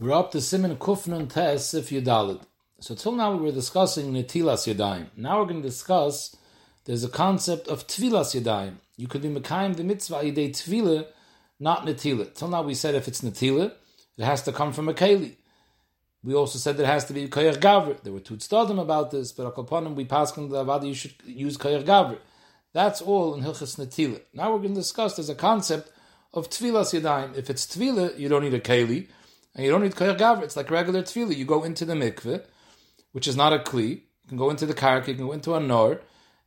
We're up to Simon Kufnun Tes if you Yudalid. So till now we were discussing Netilas Yadayim. Now we're going to discuss there's a concept of Tvilas Yadayim. You could be Mekayim the mitzvah Yidei Tvila, not Netila. Till now we said if it's Netila, it has to come from a Keli. We also said that it has to be Koyer Gavr. There were two tzadim about this, but Akoponim we passed on the Avada you should use Koyer Gavr. That's all in Hilchas Netila. Now we're going to discuss there's a concept of Tvilas Yadayim. If it's Tvila, you don't need a Keli. And you don't need koyer gavra. It's like regular tvilah. You go into the mikveh, which is not a kli. You can go into the karka, you can go into a nor,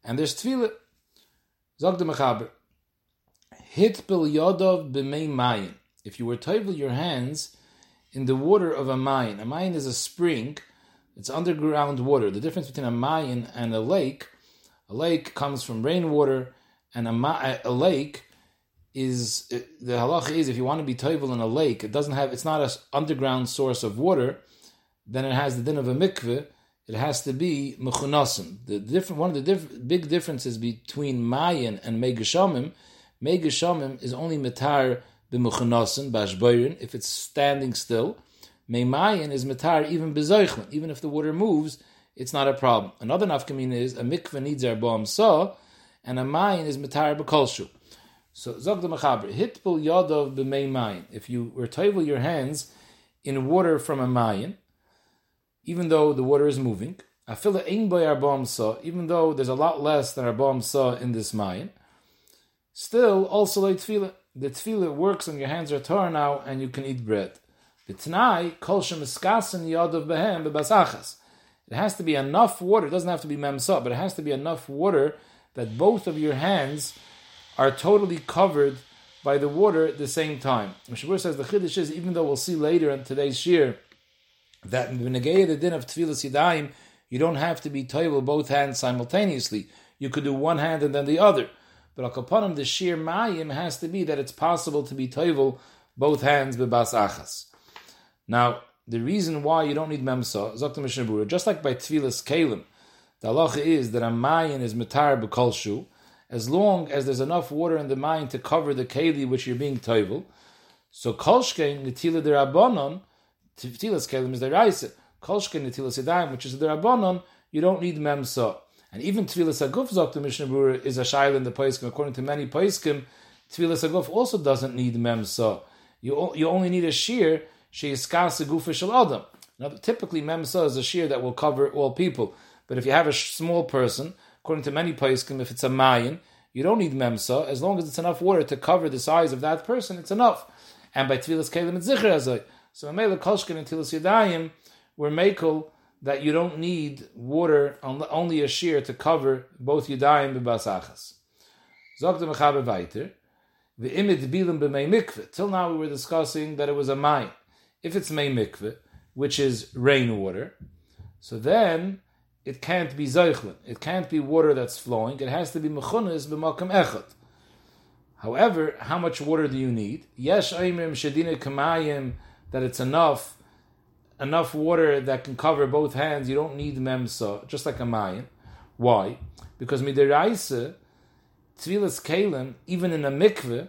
and there's tvilah. Zog de mechaber. Hit bil yodov b'mei mayin. If you were toivel your hands in the water of a mayin. A mayin is a spring. It's underground water. The difference between a mayin and a lake, a lake comes from rainwater, and a, ma- a lake is the halacha is if you want to be toivel in a lake, it doesn't have it's not an underground source of water, then it has the din of a mikveh. It has to be mechunasim. The different one of the diff, big differences between mayin and megashamim, megashamim is only metar b'mechunasim bashboirin if it's standing still. Meimayin is metar even bezoichlin. Even if the water moves, it's not a problem. Another nafkamina is a mikveh needs arba'am saw, and a mayin is metar b'kolshu. So zog the mechaber hitpul yadov b'mei mayin. If you were toivel your hands in water from a mayin, even though the water is moving, afila ein boy arbam saw, even though there's a lot less than arbam saw in this mayin, still also like tvilah. The tvilah works and your hands are torn now and you can eat bread. The tnai kol shemiskasen yadov behem bebasachas. It has to be enough water. It doesn't have to be memsa, but it has to be enough water that both of your hands are totally covered by the water at the same time. Mishabur says the chiddush is even though we'll see later in today's shir that in the the din of tvilas yadayim you don't have to be toivel both hands simultaneously. You could do one hand and then the other. But akapanim the shir mayim has to be that it's possible to be toivel both hands bebas achas. Now the reason why you don't need memsa, Zakta Mishnah just like by tvilas kalim, the halacha is that a mayin is metar b'kolshu, as long as there's enough water in the mine to cover the keli which you're being toivel. So kolshkein netila derabanon, tvilas kelim is the raisa. Kolshkein netila sedayim, which is the rabbanon, you don't need memsa. And even tvilas aguf zok the Mishnah Berurah is a shaila in the poiskim. According to many poiskim, tvilas aguf also doesn't need memsa. You you only need a shear she is gufa shel adam. Now, typically, memsa is a shear that will cover all people. But if you have a small person, according to many poskim, if it's a mayin, you don't need memsa as long as it's enough water to cover the size of that person. It's enough. And by tvilas kelim and zikr azay. So amela kolshkin and tvilas yadayim were makel that you don't need water only a shear to cover both yadayim and basachas. Zog the mechaber weiter. The imid bilim b'mei mikveh. Till now we were discussing that it was a mayin if it's mei mikveh, which is rainwater, so then it can't be zeichlin. It can't be water that's flowing. It has to be mechunis b'makam echad. However, how much water do you need? Yesh aimim shedina kamayim that it's enough, enough water that can cover both hands. You don't need memsa, just like a mayim. Why? Because midiraisa, tvilas kalim, even in a mikveh,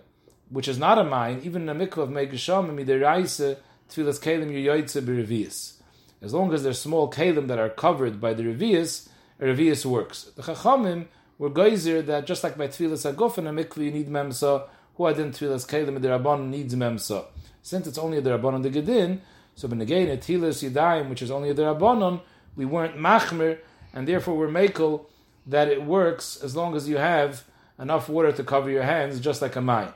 which is not a mayim, even in a mikveh of megasham, midiraisa, tvilas kalim yoytze b'revius. As long as there's small kalim that are covered by the revius, a revius works. The chachamim were geyser that just like by tvilas aguf and a mikveh you need memsa, who adin tvilas kalim the rabban needs memsa. Since it's only the rabbanon the gedin, so ben again a tvilas yidayim which is only the rabbanon, we weren't machmer, and therefore we're makel that it works as long as you have enough water to cover your hands, just like a mayim.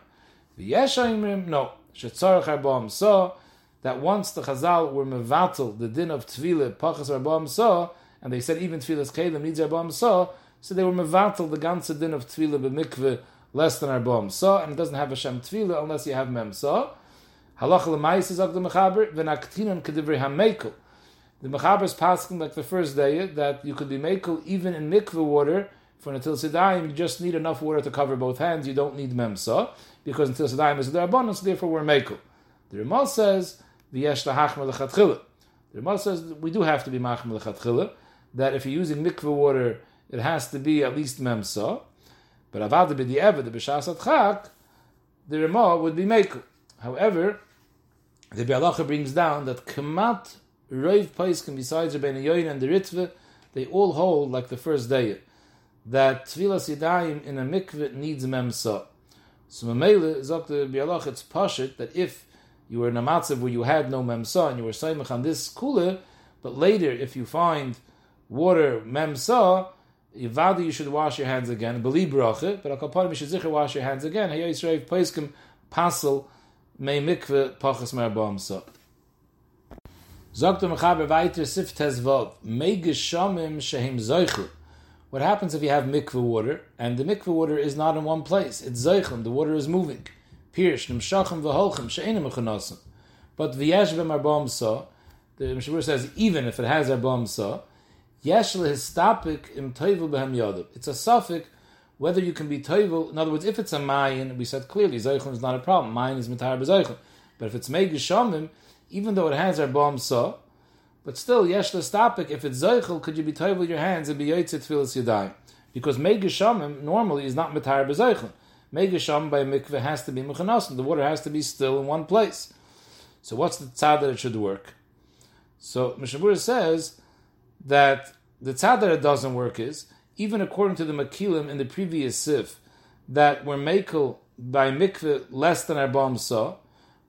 The yeshayim no. Shetzarach arbam so that once the Chazal were mevatel the din of tvilah pachas rabam sa, and they said even tvilah's kelim needs rabam sa, so they were mevatel the ganze din of tvilah b'mikveh less than rabam sa, and it doesn't have a shem tvilah unless you have mem sa. Halach l'mayis is of the mechaber v'naktinon kedivrei hamekel. The mechaber is passing like the first day that you could be mekel even in mikveh water. For until sedayim, you just need enough water to cover both hands. You don't need memsa because until sedayim is the abundance. Therefore, we're mekel. The Ramah says v'yesh lahachmer lechatchila. The Ramah says we do have to be machmer lechatchila. That if you're using mikveh water, it has to be at least memsa. But avad b'di'evet the b'shas chak, the Ramah would be mekel. However, the Bialacha brings down that Kamat Roiv Paiskim besides Rabbeinu Yonah and the Ritva, they all hold like the first day that Tvilas Yadayim in a mikveh needs memsa. So Mamela the Bialach it's pashit that if you were in a matzav where you had no memsa and you were saimach on this kula, but later if you find water memsa, Yivadi you should wash your hands again. Believe bracha, but akaparim you should zicher wash your hands again. Hey Yisrael Paiskim pasel may mikveh pachas merabam sa. Zogt Mechaber weiter zoichel. What happens if you have mikveh water and the mikveh water is not in one place? It's zeichlim, the water is moving. Pirish, nimshachim v'holchim, she'enim mechanosim. But v'yesh v'marbam sa, the Mishabur says, even if it has arbam sa, yesh lehistapik im toivel behem yodav. It's a suffix whether you can be toivel. In other words, if it's a mayin, we said clearly, zeichlim is not a problem. Mayin is mitar b'zeichlim. But if it's megeshamim, even though it has arbam sa, but still, yesh stopik. if it's zeichel, could you be toivel your hands and be yotzit tfilas yadayim? Because megashamim normally is not mitar bezeichel. Megasham by mikveh has to be mechanasim. The water has to be still in one place. So what's the tzad that it should work? So Mishabura says that the tzad that it doesn't work is, even according to the Makilim in the previous sif, that we're by mikveh less than our saw,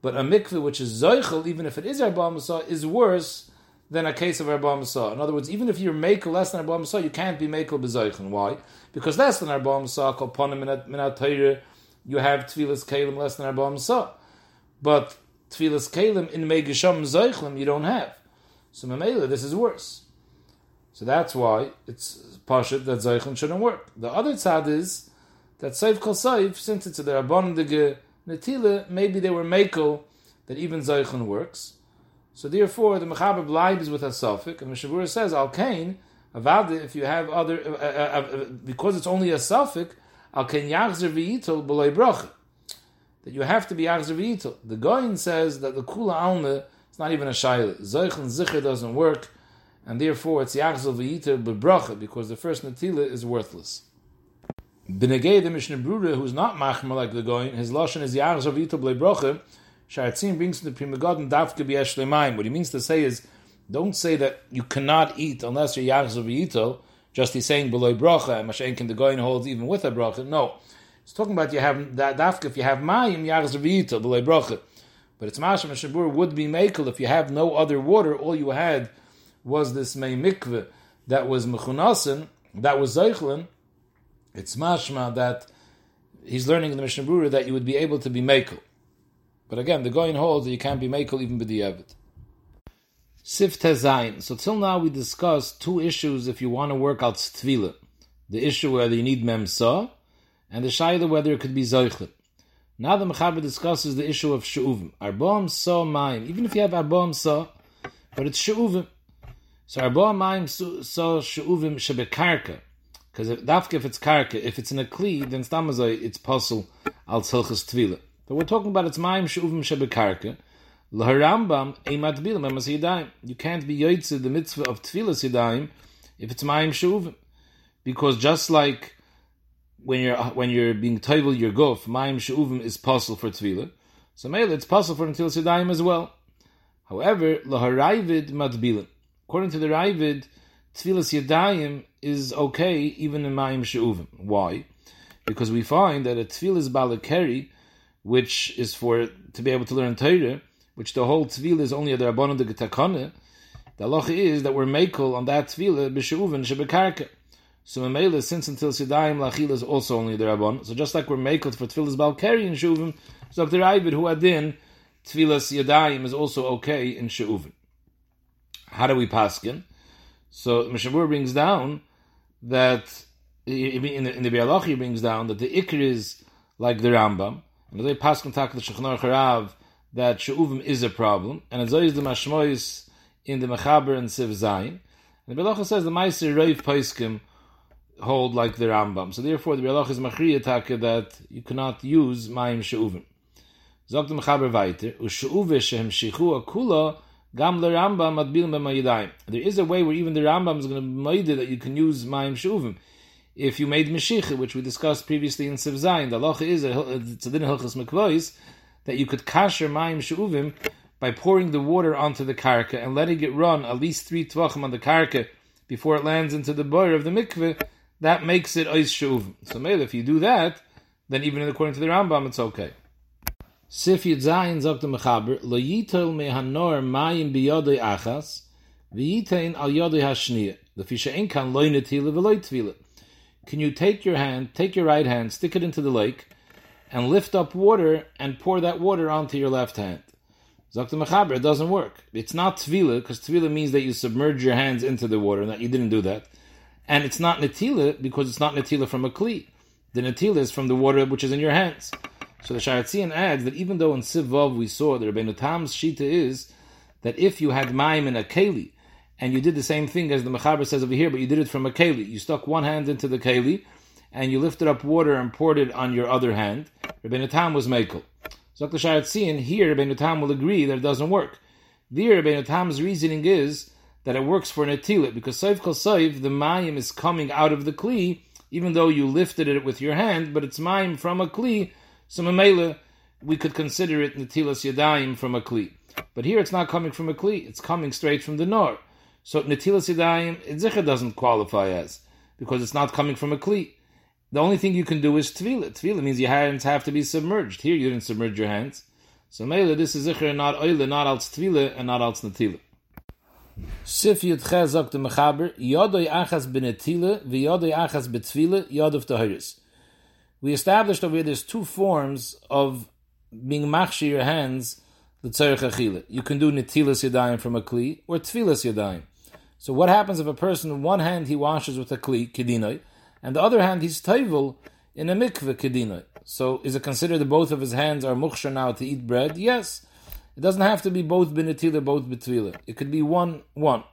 but a mikveh which is zeichel, even if it is our saw, is worse than a case of Arba saw. In other words, even if you're makel less than Arba saw, you can't be makel bezoichen. Why? Because less than Arba Masah, kol ponim minat Torah, you have tvilas kalim less than our Arba Masah. But tvilas kalim in megisham zoichlim you don't have. So memela, this is worse. So that's why it's pashit that zoichlim shouldn't work. The other tzad is that seif kol seif, since it's a derabondige netila, maybe they were makel that even zoichlim works. So therefore, the mechaber blibes with a suffix, and Mishavura says al kain avad if you have other uh, uh, uh, because it's only a suffix al kain yachzer v'yitel b'loy bracha that you have to be yachzer v'yitel. The Goin says that the kula alma is not even a shayla. Zeich and zicher doesn't work, and therefore it's yachzer v'yitel b'bracha because the first natila is worthless. B'negei the Mishnah Brura, who's not machmer like the Goin, his lashon is yachzer v'yitel b'loy bracha. Sharatzim brings to the Pri Megadim Dafke B'Yesh What he means to say is, don't say that you cannot eat unless you're Yachzav. Just he's saying below bracha, and Mashenkin the Goyin holds even with a bracha. No, he's talking about you have that dafka if you have mayim Yachzav Yito below bracha. But it's masham shabur would be makel if you have no other water. All you had was this may mikveh that was mechunasin, that was zeichlin. It's mashma that he's learning in the Mishnah that you would be able to be makel. But again, the going holds that you can't be makel even b'di'evet. Sif Tezayin. So till now we discussed two issues if you want to work out stvila. The issue whether you need memsa, and the shayla whether it could be zoichet. Now the Mechaber discusses the issue of she'uvim. Arbom so maim. Even if you have arbom so, but it's she'uvim. So arbom maim so she'uvim shebekarka. Because if, dafka if it's karka, if it's in a kli, then stamazoi, it's puzzle al tzilchas tvila. But we're talking about its ma'im she'uvim shebekarka. L'harambam yadayim. You can't be yoytze the mitzvah of tvilas yadayim if it's ma'im she'uvim. Because just like when you're uh, when you're being toivel your gof, ma'im she'uvim is possible for tvilah. So maybe it's possible for tvilas yadayim as well. However, laharayvid matbilim. According to the Raavad, tvilas yadayim is okay even in ma'im she'uvim. Why? Because we find that a tvilas balakeri which is for to be able to learn Torah, which the whole tvila is only a derabon de getakane. The halacha is that we're makel on that tvila b'sheuvin shebekarka. So Mamela, since until Sidayim Lachil is also only the Rabban. So just like we're makel for Tfilas Balkari in Shuvim, so Dr. Ivid who adin Tfilas Yadayim is also okay in Shuvim. How do we paskin? So Mishabur brings down that in the, in brings down that the Ikr is like the Rambam, and the way Paskin Tak the Shulchan Aruch Harav that She'uvim is a problem, and it's always the Mashmois in the Mechaber and Siv Zayin. And the Belacha says the Meiser Reiv Paiskim hold like the Rambam. So therefore the Belacha is Machriya Taka that you cannot use Mayim She'uvim. Zog the Mechaber weiter, U'She'uve Shehem Shichu Akula Gam le Rambam Adbil B'Mayidayim. There is a way where even the Rambam is going to be that you can use Mayim She'uvim if you made Mashiach, which we discussed previously in Siv Zayin, the halacha is, a din hilchas mekvois, that you could kasher mayim she'uvim by pouring the water onto the karka and letting it run at least three tvachim on the karka before it lands into the boyer of the mikveh, that makes it ois shuvim. So maybe if you do that, then even according to the Rambam, it's okay. Sif Yud Zayin sagt der Mechaber, Lo yitel me hanor mayim biyodei achas, v'yitein al yodei hashniya. The fisha ein kan loy netile v'loy tvile. Can you take your hand, take your right hand, stick it into the lake, and lift up water and pour that water onto your left hand? Der Mechaber, it doesn't work. It's not tvila, because tvila means that you submerge your hands into the water, and that you didn't do that. And it's not netila, because it's not netila from a kli. The netila is from the water which is in your hands. So the Sharatzian adds that even though in Sivvav we saw that Rabbeinu Tam's shita is that if you had maim in a keli, and you did the same thing as the Mechaber says over here, but you did it from a keli, you stuck one hand into the keli, and you lifted up water and poured it on your other hand, Rabbeinu Tam was mekel. So the Sharatzian here, Rabbeinu Tam will agree that it doesn't work. There, Rabbeinu Tam's reasoning is that it works for netilit, because Saif Kol Saif, the mayim is coming out of the kli, even though you lifted it with your hand, but it's mayim from a kli, so Mamela, we could consider it Natilas Yadayim from a Kli. But here it's not coming from a Kli, it's coming straight from the Nor. So Natilas Yadayim, Itzicha doesn't qualify as, because it's not coming from a Kli. The only thing you can do is Tvila. Tvila means your hands have to be submerged. Here you didn't submerge your hands. So Mela, this is Zicher not Oile, not als Tvila, and not als Natila. Sif Yud Chazak the Mechaber, Yodoi Achas Benetila, V'Yodoi Achas Betvila, Yodov Tahiris we established over here there's two forms of being machshi your hands the tzarech achila. You can do netilas yadayim from a kli or tfilas yadayim. So what happens if a person one hand he washes with a kli kedinoi, and the other hand he's tayvul in a mikveh kedinoi? So is it considered that both of his hands are muksha now to eat bread? Yes. It doesn't have to be both benetila, both betvila. It could be one, one.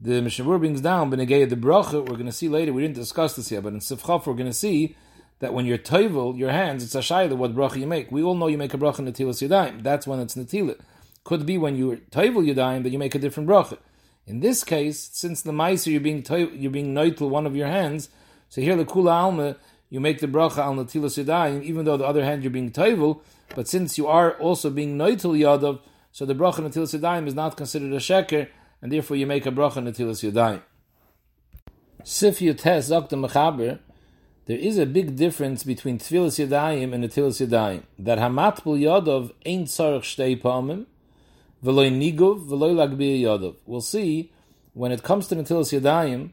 The Mishnah brings down benegay the bracha. We're going to see later. We didn't discuss this yet, but in Sifchaf we're going to see that when you're toivel, your hands, it's a shayla what bracha you make. We all know you make a bracha netilas yadayim. That's when it's netila. Could be when you're toivel yadayim, but you make a different bracha. In this case, since the meiser you're being you're being noitel one of your hands, so here the kula alma you make the bracha al netilas yadayim, even though the other hand you're being toivel, but since you are also being noitel yadav, so the bracha netilas yadayim is not considered a sheker, and therefore you make a bracha netilas yadayim. Sif Yutes Dr. Mechaber there is a big difference between Tfilis Yadayim and Netilis Yadayim. That Hamatbul Yadov ain't Tzarech Shtei Pamim, Veloy Nigov, Veloy Lagbir Yadov. We'll see, when it comes to Netilis Yadayim,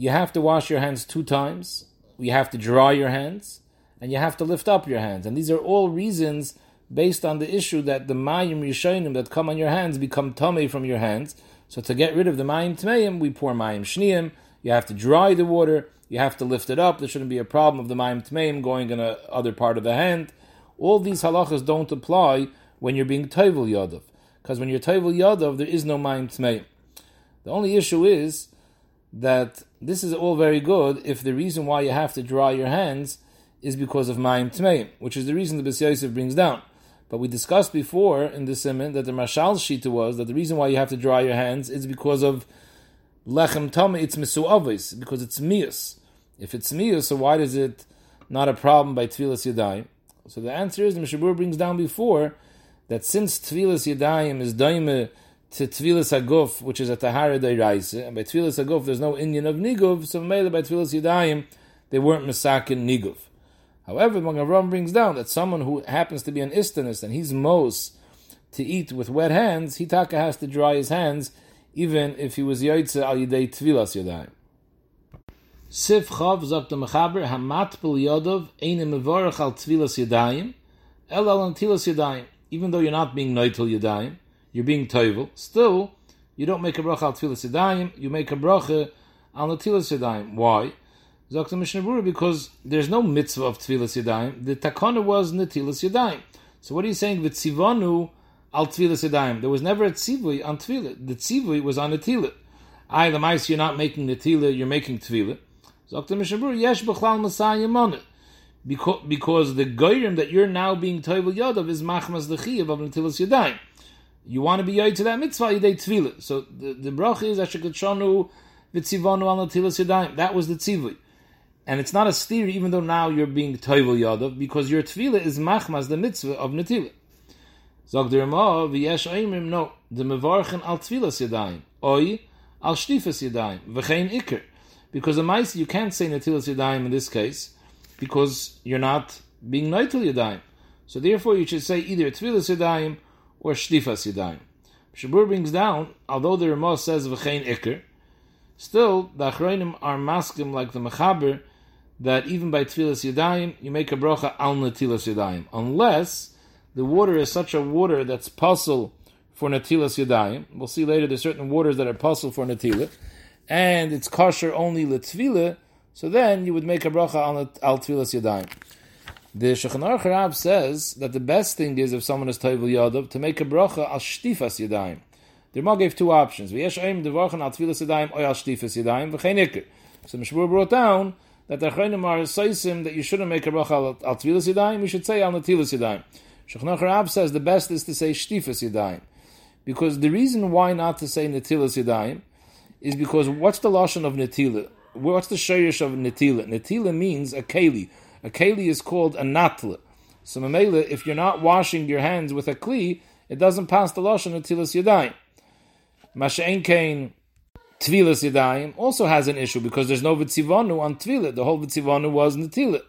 you have to wash your hands two times, you have to dry your hands, and you have to lift up your hands. And these are all reasons based on the issue that the Mayim Rishonim that come on your hands become tummy from your hands. So to get rid of the Mayim Tmeim, we pour Mayim Shniim, you have to dry the water, you have to lift it up. There shouldn't be a problem of the Maim Tmeim going in a other part of the hand. All these halachas don't apply when you're being Toivel Yadav. Because when you're Toivel Yadav, there is no Maim Tmeim. The only issue is that this is all very good if the reason why you have to dry your hands is because of Maim Tmeim, which is the reason the Bes Yosef brings down. But we discussed before in the Simon that the Mashal Shita was that the reason why you have to dry your hands is because of Lechem Tama, it's Misu because it's Mius. If it's miyus, so why is it not a problem by tvilas yadayim? So the answer is the Mishabur brings down before that since tvilas yadayim is daime to tvilas aguf, which is a tahara dayraise, and by tvilas aguf there's no Indian of niguv, so mele by tvilas yadayim they weren't misakin niguv. However, Magavram brings down that someone who happens to be an istanis and he's mos to eat with wet hands, Hitaka has to dry his hands even if he was yaitze al yidei tvilas yadayim. Sif Chav sagt Mechaber, Hamatpel Yodov, eine Mevorach al Tvilas Yadayim, El al Antilas Yadayim. Even though you're not being Noitel Yadayim, you're being Toivel, still, you don't make a bracha al Tvilas Yadayim, you make a bracha al Natilas Yadayim. Why? Der Mishnah because there's no mitzvah of Tvilas Yadayim. The takana was Natilas Yadayim. So what are you saying? V'tzivonu al Tvilas Yadayim. There was never a tzivui on Tvilah. The tzivui was on Natilah. I, the mice, you're not making Natilah, you're making Tvilah. Dr. Mishabur, yesh b'chlal masayim monit. Because, because the goyim that you're now being toivel yadav is machmas lechiyav of netilas yadayim. You want to be yoy to that mitzvah, yidei tvilah. So the, the bracha is ashakatshanu v'tzivonu al netilas yadayim. That was the tzivui. And it's not a steer, even though now you're being toivel yadav, because your tvilah is machmas the mitzvah of netilah. Sagt der Ma, wie yesh no, de mevarchen al tvilas yadayim, oi al shtifas yadayim, v'chein iker. Because the mice, you can't say netilas yadayim in this case, because you're not being noitel yadayim. So therefore you should say either tvilas yadayim or shtifas yadayim. Shabur brings down, although the Ramah says v'chein iker, still the Achroinim are maskim like the Mechaber, that even by tfilas yadayim, you make a bracha al netilas yadayim, unless the water is such a water that's puzzle for netilas yadayim. We'll see later there's certain waters that are puzzle for netila, and it's kosher only letvila, so then you would make a bracha al, al tfilas yadayim. The Shulchan Aruch Rav says that the best thing is if someone is toivel yadav to make a bracha al shtifas yadayim. The Rama gave two options. V'yesh oim devarchan al tfilas yadayim or al shtifas yadayim v'chein So Mishmur brought down that the Achronim are saysim that you shouldn't make a bracha al, al tfilas yadayim, you should say al natilas yadayim. Shulchan Aruch Rav says the best is to say shtifas yadayim. Because the reason why not to say natilas yadayim is because what's the lashon of netila? What's the shayrish of netila? Netila means a keli, a keli is called a natla. So mamela, if you're not washing your hands with a kli, it doesn't pass the lashon of tilas yadayim. Masha'en kain tvilas yadayim also has an issue because there's no vitzivanu on tvilah. The whole vitzivanu was netila.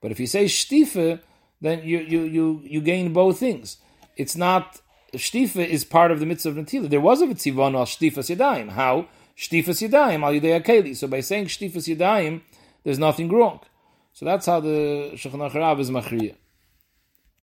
But if you say shtifa, then you you you you gain both things. It's not shtifa is part of the mitzvah of netila. There was a vitzivanu al shtifas yadayim. How shtifas yadayim al yidei akeli. So by saying shtifas yadayim, there's nothing wrong. So that's how the Shulchan Aruch is machriya.